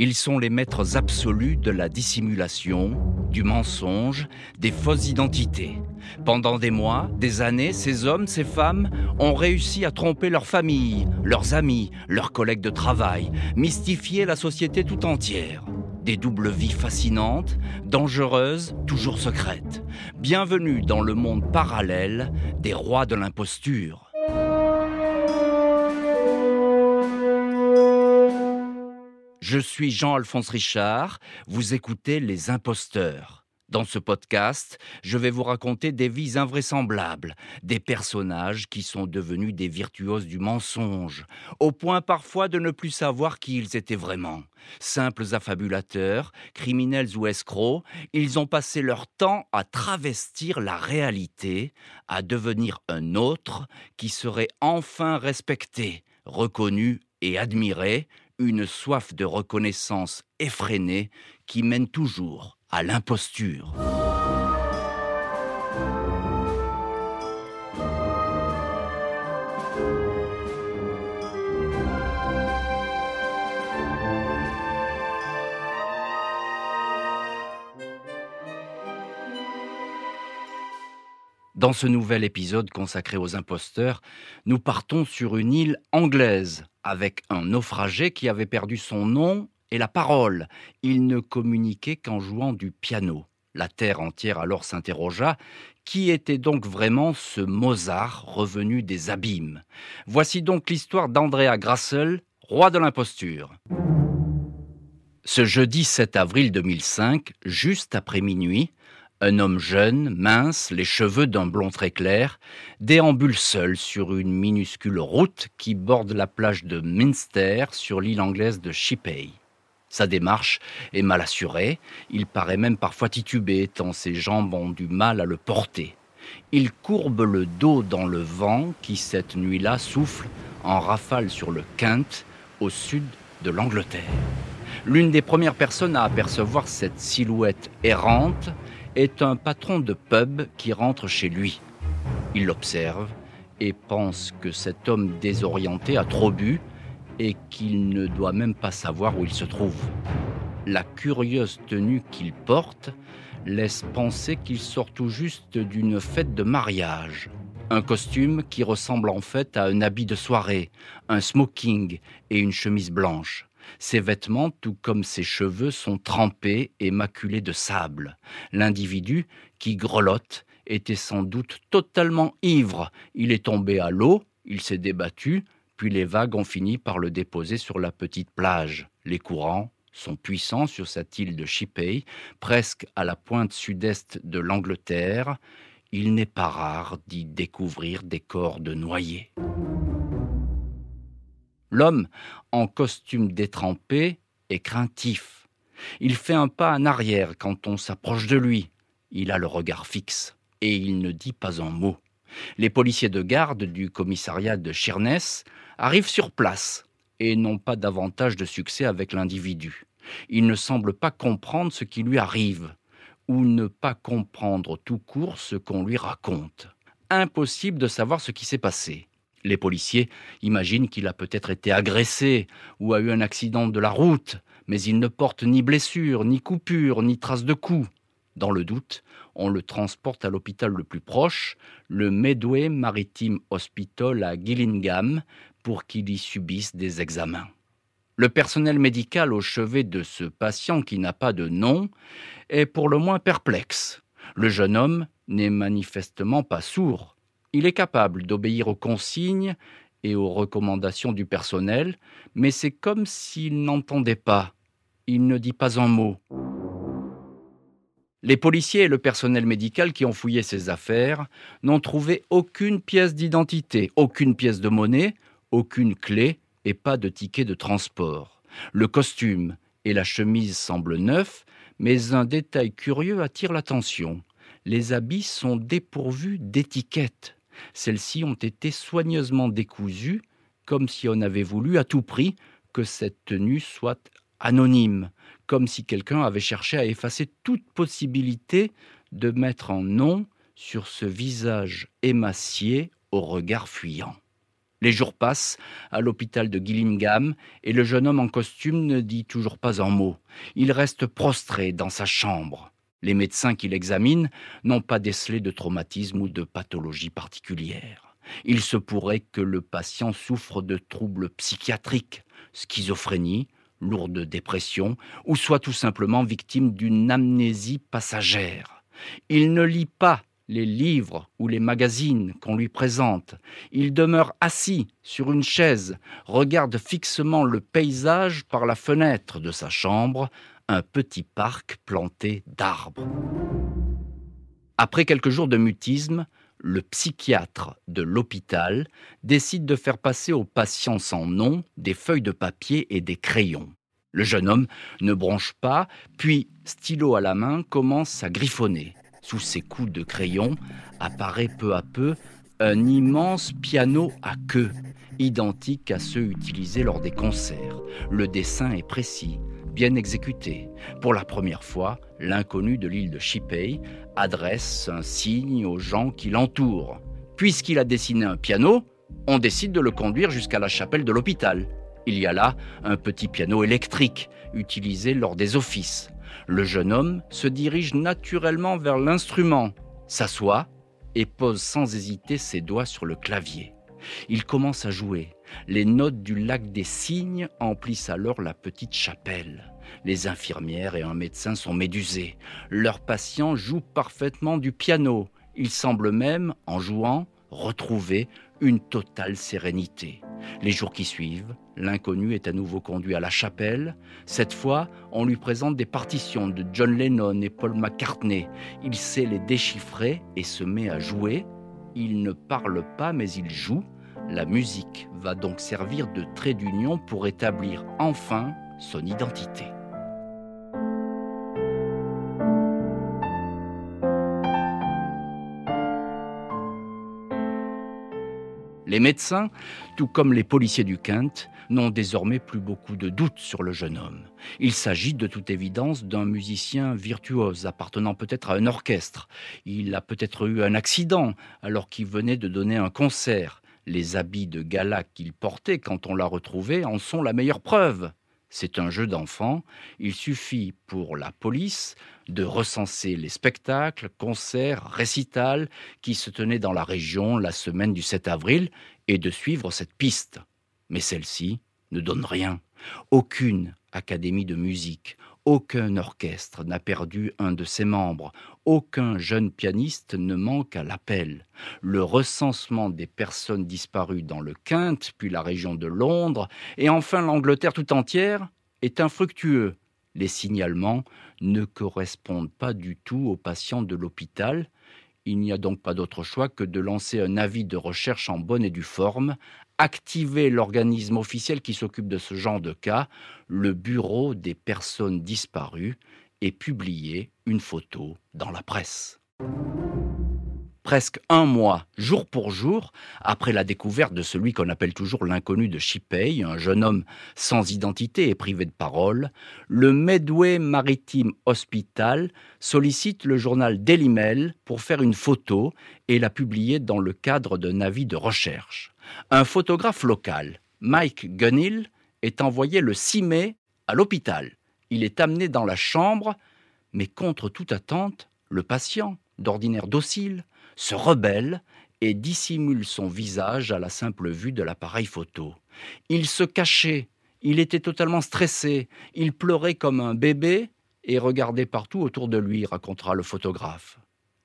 Ils sont les maîtres absolus de la dissimulation, du mensonge, des fausses identités. Pendant des mois, des années, ces hommes, ces femmes ont réussi à tromper leur famille, leurs amis, leurs collègues de travail, mystifier la société tout entière. Des doubles vies fascinantes, dangereuses, toujours secrètes. Bienvenue dans le monde parallèle des rois de l'imposture. Je suis Jean-Alphonse Richard, vous écoutez Les Imposteurs. Dans ce podcast, je vais vous raconter des vies invraisemblables, des personnages qui sont devenus des virtuoses du mensonge, au point parfois de ne plus savoir qui ils étaient vraiment. Simples affabulateurs, criminels ou escrocs, ils ont passé leur temps à travestir la réalité, à devenir un autre qui serait enfin respecté, reconnu et admiré, une soif de reconnaissance effrénée qui mène toujours à l'imposture. Dans ce nouvel épisode consacré aux imposteurs, nous partons sur une île anglaise avec un naufragé qui avait perdu son nom et la parole. Il ne communiquait qu'en jouant du piano. La terre entière alors s'interrogea qui était donc vraiment ce Mozart revenu des abîmes? Voici donc l'histoire d'Andrea Grassel, roi de l'imposture. Ce jeudi 7 avril 2005, juste après minuit, un homme jeune, mince, les cheveux d'un blond très clair, déambule seul sur une minuscule route qui borde la plage de Minster sur l'île anglaise de Shippey. Sa démarche est mal assurée, il paraît même parfois titubé tant ses jambes ont du mal à le porter. Il courbe le dos dans le vent qui cette nuit-là souffle en rafale sur le Kent au sud de l'Angleterre. L'une des premières personnes à apercevoir cette silhouette errante est un patron de pub qui rentre chez lui. Il l'observe et pense que cet homme désorienté a trop bu et qu'il ne doit même pas savoir où il se trouve. La curieuse tenue qu'il porte laisse penser qu'il sort tout juste d'une fête de mariage. Un costume qui ressemble en fait à un habit de soirée, un smoking et une chemise blanche. Ses vêtements, tout comme ses cheveux, sont trempés et maculés de sable. L'individu, qui grelotte, était sans doute totalement ivre. Il est tombé à l'eau, il s'est débattu, puis les vagues ont fini par le déposer sur la petite plage. Les courants sont puissants sur cette île de Shippey, presque à la pointe sud-est de l'Angleterre. Il n'est pas rare d'y découvrir des corps de noyés. L'homme, en costume détrempé, est craintif. Il fait un pas en arrière quand on s'approche de lui. Il a le regard fixe et il ne dit pas un mot. Les policiers de garde du commissariat de Sheerness arrivent sur place et n'ont pas davantage de succès avec l'individu. Il ne semble pas comprendre ce qui lui arrive ou ne pas comprendre tout court ce qu'on lui raconte. Impossible de savoir ce qui s'est passé. Les policiers imaginent qu'il a peut-être été agressé ou a eu un accident de la route, mais il ne porte ni blessure, ni coupure, ni trace de coup. Dans le doute, on le transporte à l'hôpital le plus proche, le Medway Maritime Hospital à Gillingham, pour qu'il y subisse des examens. Le personnel médical au chevet de ce patient qui n'a pas de nom est pour le moins perplexe. Le jeune homme n'est manifestement pas sourd. Il est capable d'obéir aux consignes et aux recommandations du personnel, mais c'est comme s'il n'entendait pas. Il ne dit pas un mot. Les policiers et le personnel médical qui ont fouillé ses affaires n'ont trouvé aucune pièce d'identité, aucune pièce de monnaie, aucune clé et pas de ticket de transport. Le costume et la chemise semblent neufs, mais un détail curieux attire l'attention. Les habits sont dépourvus d'étiquette. Celles-ci ont été soigneusement décousues, comme si on avait voulu à tout prix que cette tenue soit anonyme, comme si quelqu'un avait cherché à effacer toute possibilité de mettre un nom sur ce visage émacié au regard fuyant. Les jours passent à l'hôpital de Gillingham et le jeune homme en costume ne dit toujours pas un mot. Il reste prostré dans sa chambre. Les médecins qui l'examinent n'ont pas décelé de traumatisme ou de pathologie particulière. Il se pourrait que le patient souffre de troubles psychiatriques, schizophrénie, lourde dépression, ou soit tout simplement victime d'une amnésie passagère. Il ne lit pas les livres ou les magazines qu'on lui présente. Il demeure assis sur une chaise, regarde fixement le paysage par la fenêtre de sa chambre, un petit parc planté d'arbres. Après quelques jours de mutisme, le psychiatre de l'hôpital décide de faire passer aux patients sans nom des feuilles de papier et des crayons. Le jeune homme ne bronche pas, puis, stylo à la main, commence à griffonner. Sous ses coups de crayon apparaît peu à peu un immense piano à queue, identique à ceux utilisés lors des concerts. Le dessin est précis, bien exécuté. Pour la première fois, l'inconnu de l'île de Chipey adresse un signe aux gens qui l'entourent. Puisqu'il a dessiné un piano, on décide de le conduire jusqu'à la chapelle de l'hôpital. Il y a là un petit piano électrique utilisé lors des offices. Le jeune homme se dirige naturellement vers l'instrument, s'assoit et pose sans hésiter ses doigts sur le clavier. Il commence à jouer. Les notes du lac des cygnes emplissent alors la petite chapelle. Les infirmières et un médecin sont médusés. Leurs patients jouent parfaitement du piano. Ils semblent même, en jouant, retrouver une totale sérénité. Les jours qui suivent, l'inconnu est à nouveau conduit à la chapelle. Cette fois, on lui présente des partitions de John Lennon et Paul McCartney. Il sait les déchiffrer et se met à jouer. Il ne parle pas mais il joue. La musique va donc servir de trait d'union pour établir enfin son identité. Les médecins, tout comme les policiers du Kent, n'ont désormais plus beaucoup de doutes sur le jeune homme. Il s'agit de toute évidence d'un musicien virtuose appartenant peut-être à un orchestre. Il a peut-être eu un accident alors qu'il venait de donner un concert. Les habits de gala qu'il portait quand on l'a retrouvé en sont la meilleure preuve. C'est un jeu d'enfant. Il suffit pour la police de recenser les spectacles, concerts, récitals qui se tenaient dans la région la semaine du 7 avril et de suivre cette piste. Mais celle-ci ne donne rien. Aucune académie de musique, aucun orchestre n'a perdu un de ses membres, aucun jeune pianiste ne manque à l'appel. Le recensement des personnes disparues dans le Kent, puis la région de Londres, et enfin l'Angleterre tout entière, est infructueux. Les signalements ne correspondent pas du tout aux patients de l'hôpital. Il n'y a donc pas d'autre choix que de lancer un avis de recherche en bonne et due forme activer l'organisme officiel qui s'occupe de ce genre de cas, le Bureau des personnes disparues, et publier une photo dans la presse. Presque un mois, jour pour jour, après la découverte de celui qu'on appelle toujours l'inconnu de Chipey, un jeune homme sans identité et privé de parole, le Medway Maritime Hospital sollicite le journal Daily Mail pour faire une photo et la publier dans le cadre d'un avis de recherche. Un photographe local, Mike Gunhill, est envoyé le 6 mai à l'hôpital. Il est amené dans la chambre, mais contre toute attente, le patient, d'ordinaire docile, se rebelle et dissimule son visage à la simple vue de l'appareil photo. Il se cachait, il était totalement stressé, il pleurait comme un bébé et regardait partout autour de lui, racontera le photographe.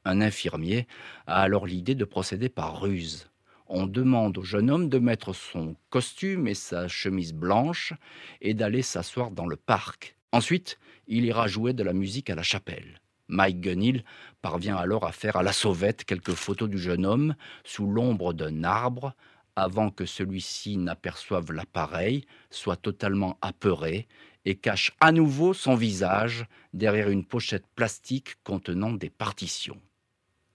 Un infirmier a alors l'idée de procéder par ruse on demande au jeune homme de mettre son costume et sa chemise blanche et d'aller s'asseoir dans le parc. Ensuite, il ira jouer de la musique à la chapelle. Mike Gunhill parvient alors à faire à la sauvette quelques photos du jeune homme sous l'ombre d'un arbre avant que celui-ci n'aperçoive l'appareil, soit totalement apeuré et cache à nouveau son visage derrière une pochette plastique contenant des partitions.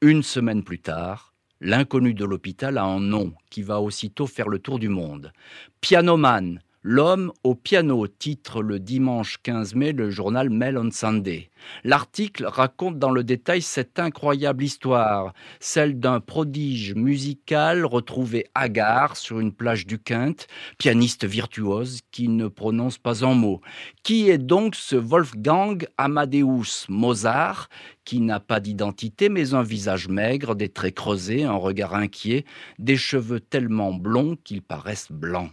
Une semaine plus tard, L'inconnu de l'hôpital a un nom qui va aussitôt faire le tour du monde. Pianoman, L'homme au piano, titre le dimanche 15 mai le journal Mail on Sunday. L'article raconte dans le détail cette incroyable histoire, celle d'un prodige musical retrouvé hagard sur une plage du Quinte, pianiste virtuose qui ne prononce pas un mot. Qui est donc ce Wolfgang Amadeus Mozart qui n'a pas d'identité mais un visage maigre, des traits creusés, un regard inquiet, des cheveux tellement blonds qu'ils paraissent blancs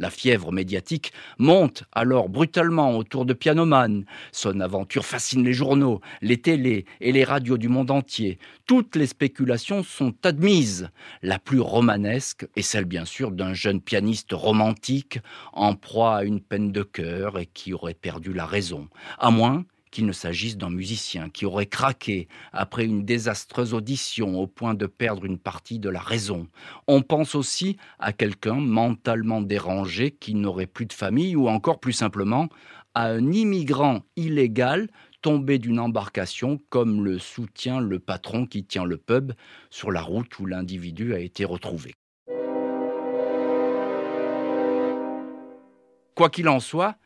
la fièvre médiatique monte alors brutalement autour de Pianoman. Son aventure fascine les journaux, les télés et les radios du monde entier. Toutes les spéculations sont admises. La plus romanesque est celle bien sûr d'un jeune pianiste romantique en proie à une peine de cœur et qui aurait perdu la raison. À moins qu'il ne s'agisse d'un musicien qui aurait craqué après une désastreuse audition au point de perdre une partie de la raison. On pense aussi à quelqu'un mentalement dérangé qui n'aurait plus de famille ou encore plus simplement à un immigrant illégal tombé d'une embarcation comme le soutient le patron qui tient le pub sur la route où l'individu a été retrouvé. Quoi qu'il en soit,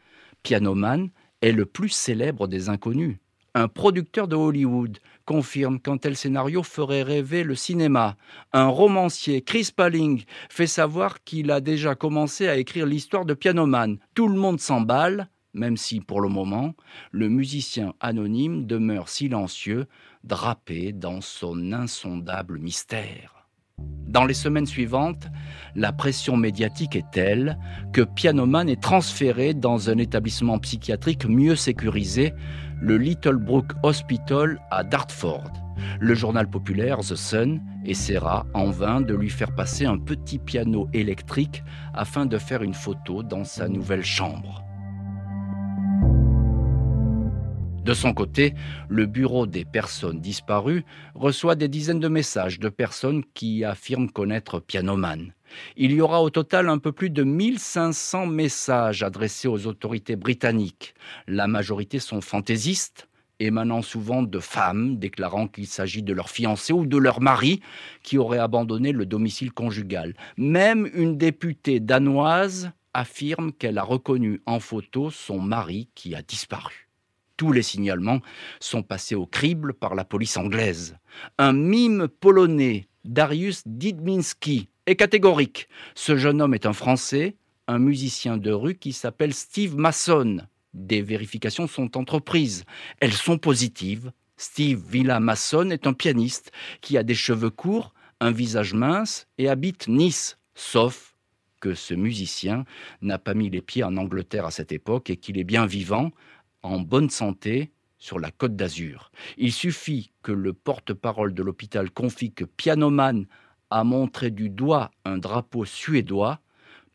Pianoman est le plus célèbre des inconnus. Un producteur de Hollywood confirme qu'un tel scénario ferait rêver le cinéma. Un romancier, Chris Palling, fait savoir qu'il a déjà commencé à écrire l'histoire de Pianoman. Tout le monde s'emballe, même si pour le moment, le musicien anonyme demeure silencieux, drapé dans son insondable mystère. Dans les semaines suivantes, la pression médiatique est telle que Pianoman est transféré dans un établissement psychiatrique mieux sécurisé, le Little Brook Hospital à Dartford. Le journal populaire The Sun essaiera en vain de lui faire passer un petit piano électrique afin de faire une photo dans sa nouvelle chambre. De son côté, le Bureau des personnes disparues reçoit des dizaines de messages de personnes qui affirment connaître Pianoman. Il y aura au total un peu plus de 1500 messages adressés aux autorités britanniques. La majorité sont fantaisistes, émanant souvent de femmes déclarant qu'il s'agit de leur fiancé ou de leur mari qui aurait abandonné le domicile conjugal. Même une députée danoise affirme qu'elle a reconnu en photo son mari qui a disparu. Tous les signalements sont passés au crible par la police anglaise. Un mime polonais, Darius Didminski, est catégorique. Ce jeune homme est un Français, un musicien de rue qui s'appelle Steve Mason. Des vérifications sont entreprises. Elles sont positives. Steve Villa Mason est un pianiste qui a des cheveux courts, un visage mince et habite Nice, sauf que ce musicien n'a pas mis les pieds en Angleterre à cette époque et qu'il est bien vivant, en bonne santé sur la côte d'Azur. Il suffit que le porte-parole de l'hôpital confie que Pianoman a montré du doigt un drapeau suédois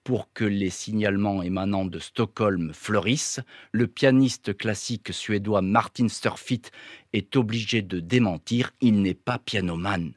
pour que les signalements émanant de Stockholm fleurissent, le pianiste classique suédois Martin Sturfitt est obligé de démentir, il n'est pas pianoman.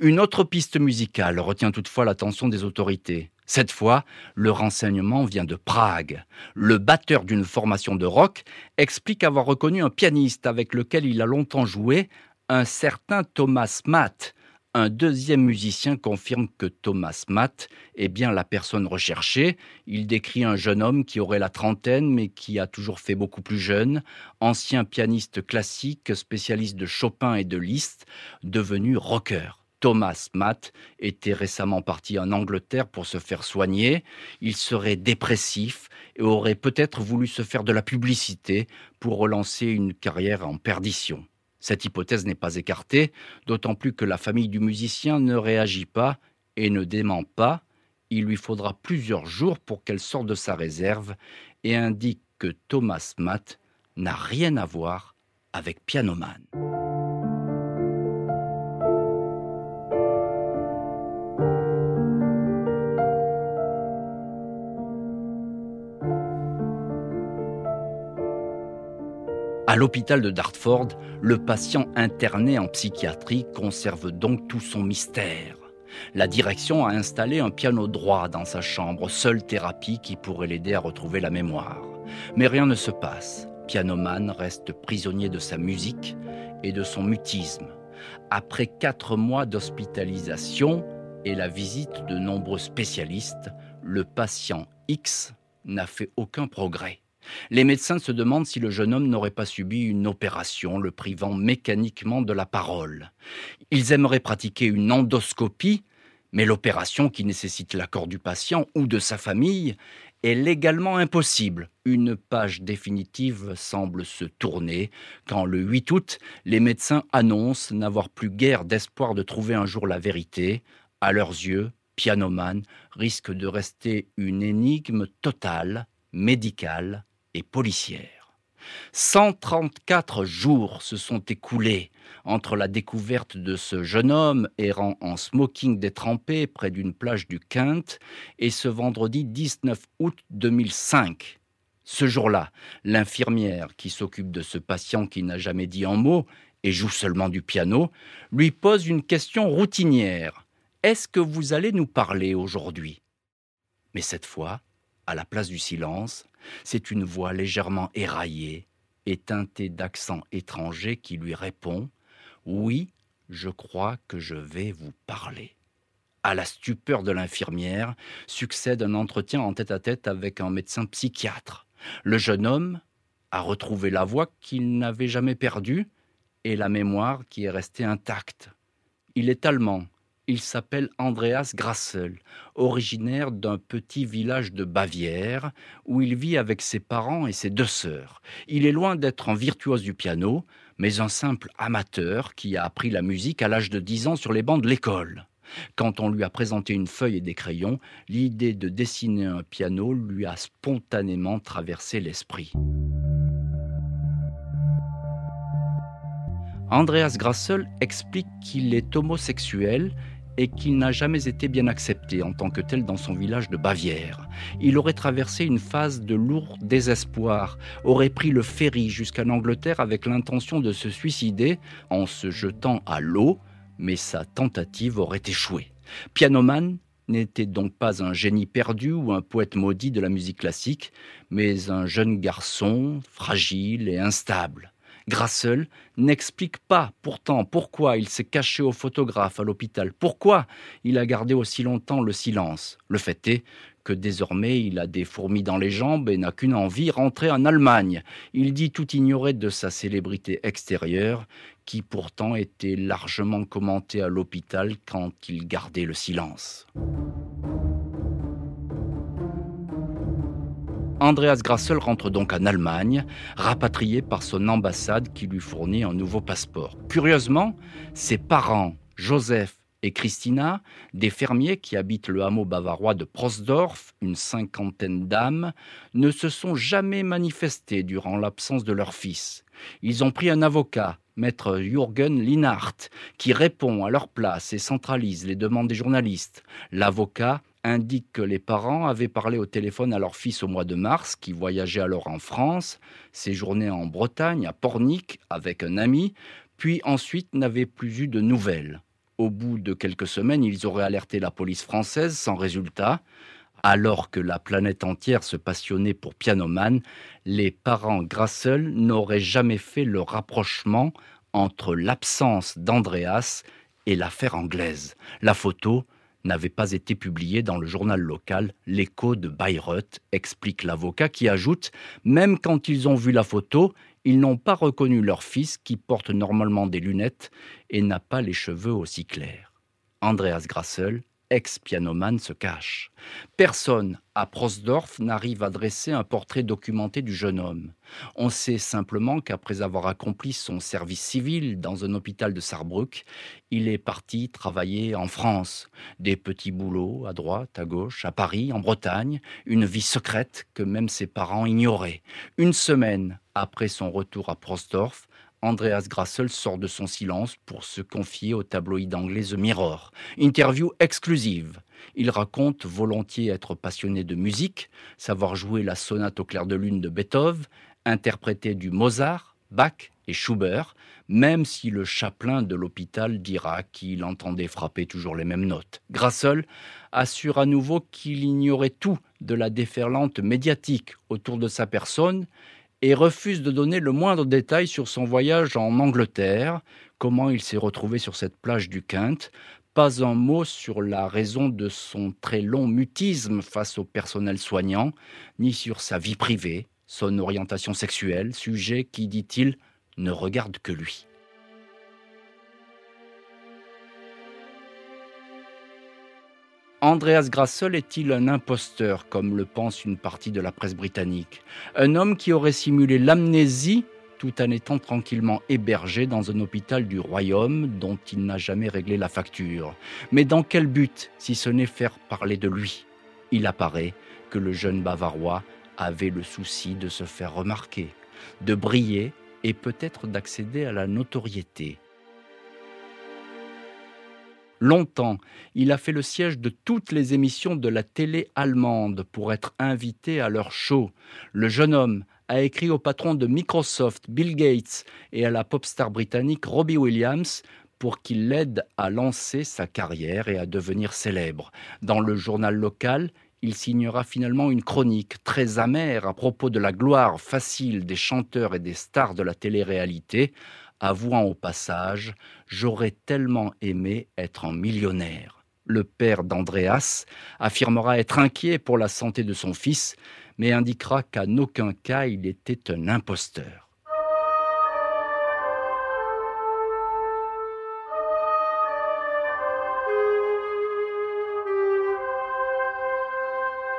Une autre piste musicale retient toutefois l'attention des autorités. Cette fois, le renseignement vient de Prague. Le batteur d'une formation de rock explique avoir reconnu un pianiste avec lequel il a longtemps joué, un certain Thomas Matt. Un deuxième musicien confirme que Thomas Matt est bien la personne recherchée. Il décrit un jeune homme qui aurait la trentaine mais qui a toujours fait beaucoup plus jeune, ancien pianiste classique, spécialiste de Chopin et de Liszt, devenu rocker. Thomas Matt était récemment parti en Angleterre pour se faire soigner. Il serait dépressif et aurait peut-être voulu se faire de la publicité pour relancer une carrière en perdition. Cette hypothèse n'est pas écartée, d'autant plus que la famille du musicien ne réagit pas et ne dément pas. Il lui faudra plusieurs jours pour qu'elle sorte de sa réserve et indique que Thomas Matt n'a rien à voir avec Pianoman. À l'hôpital de Dartford, le patient interné en psychiatrie conserve donc tout son mystère. La direction a installé un piano droit dans sa chambre, seule thérapie qui pourrait l'aider à retrouver la mémoire. Mais rien ne se passe. Pianoman reste prisonnier de sa musique et de son mutisme. Après quatre mois d'hospitalisation et la visite de nombreux spécialistes, le patient X n'a fait aucun progrès. Les médecins se demandent si le jeune homme n'aurait pas subi une opération le privant mécaniquement de la parole. Ils aimeraient pratiquer une endoscopie, mais l'opération qui nécessite l'accord du patient ou de sa famille est légalement impossible. Une page définitive semble se tourner quand le 8 août, les médecins annoncent n'avoir plus guère d'espoir de trouver un jour la vérité. À leurs yeux, Pianoman risque de rester une énigme totale, médicale et policière. 134 jours se sont écoulés entre la découverte de ce jeune homme errant en smoking détrempé près d'une plage du Quinte et ce vendredi 19 août 2005. Ce jour-là, l'infirmière qui s'occupe de ce patient qui n'a jamais dit un mot et joue seulement du piano, lui pose une question routinière. Est-ce que vous allez nous parler aujourd'hui? Mais cette fois, à la place du silence, c'est une voix légèrement éraillée et teintée d'accent étranger qui lui répond Oui, je crois que je vais vous parler. À la stupeur de l'infirmière succède un entretien en tête-à-tête avec un médecin psychiatre. Le jeune homme a retrouvé la voix qu'il n'avait jamais perdue et la mémoire qui est restée intacte. Il est allemand, il s'appelle Andreas Grassel, originaire d'un petit village de Bavière où il vit avec ses parents et ses deux sœurs. Il est loin d'être un virtuose du piano, mais un simple amateur qui a appris la musique à l'âge de 10 ans sur les bancs de l'école. Quand on lui a présenté une feuille et des crayons, l'idée de dessiner un piano lui a spontanément traversé l'esprit. Andreas Grassel explique qu'il est homosexuel et qu'il n'a jamais été bien accepté en tant que tel dans son village de Bavière. Il aurait traversé une phase de lourd désespoir, aurait pris le ferry jusqu'à l'Angleterre avec l'intention de se suicider en se jetant à l'eau, mais sa tentative aurait échoué. Pianoman n'était donc pas un génie perdu ou un poète maudit de la musique classique, mais un jeune garçon fragile et instable. Grassel n'explique pas pourtant pourquoi il s'est caché au photographe à l'hôpital, pourquoi il a gardé aussi longtemps le silence. Le fait est que désormais il a des fourmis dans les jambes et n'a qu'une envie, rentrer en Allemagne. Il dit tout ignorer de sa célébrité extérieure, qui pourtant était largement commentée à l'hôpital quand il gardait le silence. Andreas Grassel rentre donc en Allemagne, rapatrié par son ambassade qui lui fournit un nouveau passeport. Curieusement, ses parents, Joseph et Christina, des fermiers qui habitent le hameau bavarois de Prosdorf, une cinquantaine d'âmes, ne se sont jamais manifestés durant l'absence de leur fils. Ils ont pris un avocat, maître Jürgen Linhart, qui répond à leur place et centralise les demandes des journalistes. L'avocat indique que les parents avaient parlé au téléphone à leur fils au mois de mars, qui voyageait alors en France, séjournait en Bretagne, à Pornic, avec un ami, puis ensuite n'avaient plus eu de nouvelles. Au bout de quelques semaines, ils auraient alerté la police française sans résultat. Alors que la planète entière se passionnait pour Pianoman, les parents Grassel n'auraient jamais fait le rapprochement entre l'absence d'Andreas et l'affaire anglaise. La photo n'avait pas été publié dans le journal local L'écho de Bayreuth, explique l'avocat qui ajoute Même quand ils ont vu la photo, ils n'ont pas reconnu leur fils qui porte normalement des lunettes et n'a pas les cheveux aussi clairs. Andreas Grassel ex-pianoman se cache. Personne à Prosdorf n'arrive à dresser un portrait documenté du jeune homme. On sait simplement qu'après avoir accompli son service civil dans un hôpital de Sarrebruck, il est parti travailler en France. Des petits boulots à droite, à gauche, à Paris, en Bretagne, une vie secrète que même ses parents ignoraient. Une semaine après son retour à Prosdorf, Andreas Grassel sort de son silence pour se confier au tabloïd anglais The Mirror. Interview exclusive. Il raconte volontiers être passionné de musique, savoir jouer la sonate au clair de lune de Beethoven, interpréter du Mozart, Bach et Schubert, même si le chaplain de l'hôpital dira qu'il entendait frapper toujours les mêmes notes. Grassel assure à nouveau qu'il ignorait tout de la déferlante médiatique autour de sa personne et refuse de donner le moindre détail sur son voyage en Angleterre, comment il s'est retrouvé sur cette plage du Quinte, Pas un mot sur la raison de son très long mutisme face au personnel soignant, ni sur sa vie privée, son orientation sexuelle, sujet qui, dit-il, ne regarde que lui. Andreas Grassel est-il un imposteur, comme le pense une partie de la presse britannique? Un homme qui aurait simulé l'amnésie tout en étant tranquillement hébergé dans un hôpital du royaume dont il n'a jamais réglé la facture. Mais dans quel but, si ce n'est faire parler de lui? Il apparaît que le jeune Bavarois avait le souci de se faire remarquer, de briller et peut-être d'accéder à la notoriété. Longtemps, il a fait le siège de toutes les émissions de la télé allemande pour être invité à leur show. Le jeune homme a écrit au patron de Microsoft, Bill Gates, et à la pop star britannique Robbie Williams pour qu'il l'aide à lancer sa carrière et à devenir célèbre. Dans le journal local, il signera finalement une chronique très amère à propos de la gloire facile des chanteurs et des stars de la télé-réalité, avouant au passage J'aurais tellement aimé être un millionnaire. Le père d'Andreas affirmera être inquiet pour la santé de son fils, mais indiquera qu'en aucun cas il était un imposteur.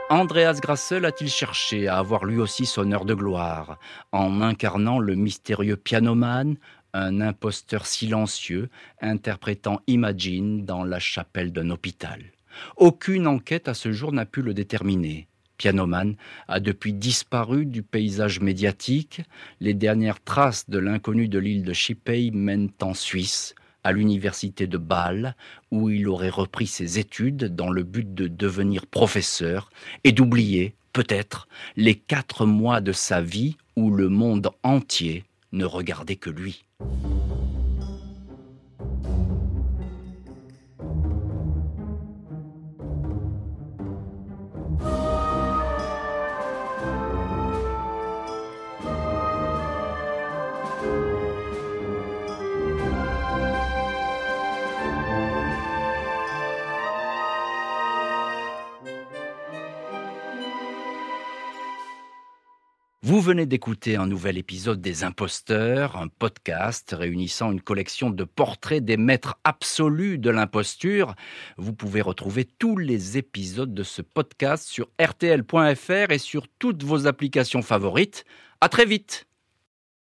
Andreas Grassel a-t-il cherché à avoir lui aussi son heure de gloire en incarnant le mystérieux pianoman, un imposteur silencieux interprétant Imagine dans la chapelle d'un hôpital Aucune enquête à ce jour n'a pu le déterminer. Pianoman a depuis disparu du paysage médiatique. Les dernières traces de l'inconnu de l'île de Chipey mènent en Suisse, à l'université de Bâle, où il aurait repris ses études dans le but de devenir professeur et d'oublier, peut-être, les quatre mois de sa vie où le monde entier ne regardait que lui. Thank you. Vous venez d'écouter un nouvel épisode des Imposteurs, un podcast réunissant une collection de portraits des maîtres absolus de l'imposture. Vous pouvez retrouver tous les épisodes de ce podcast sur rtl.fr et sur toutes vos applications favorites. À très vite!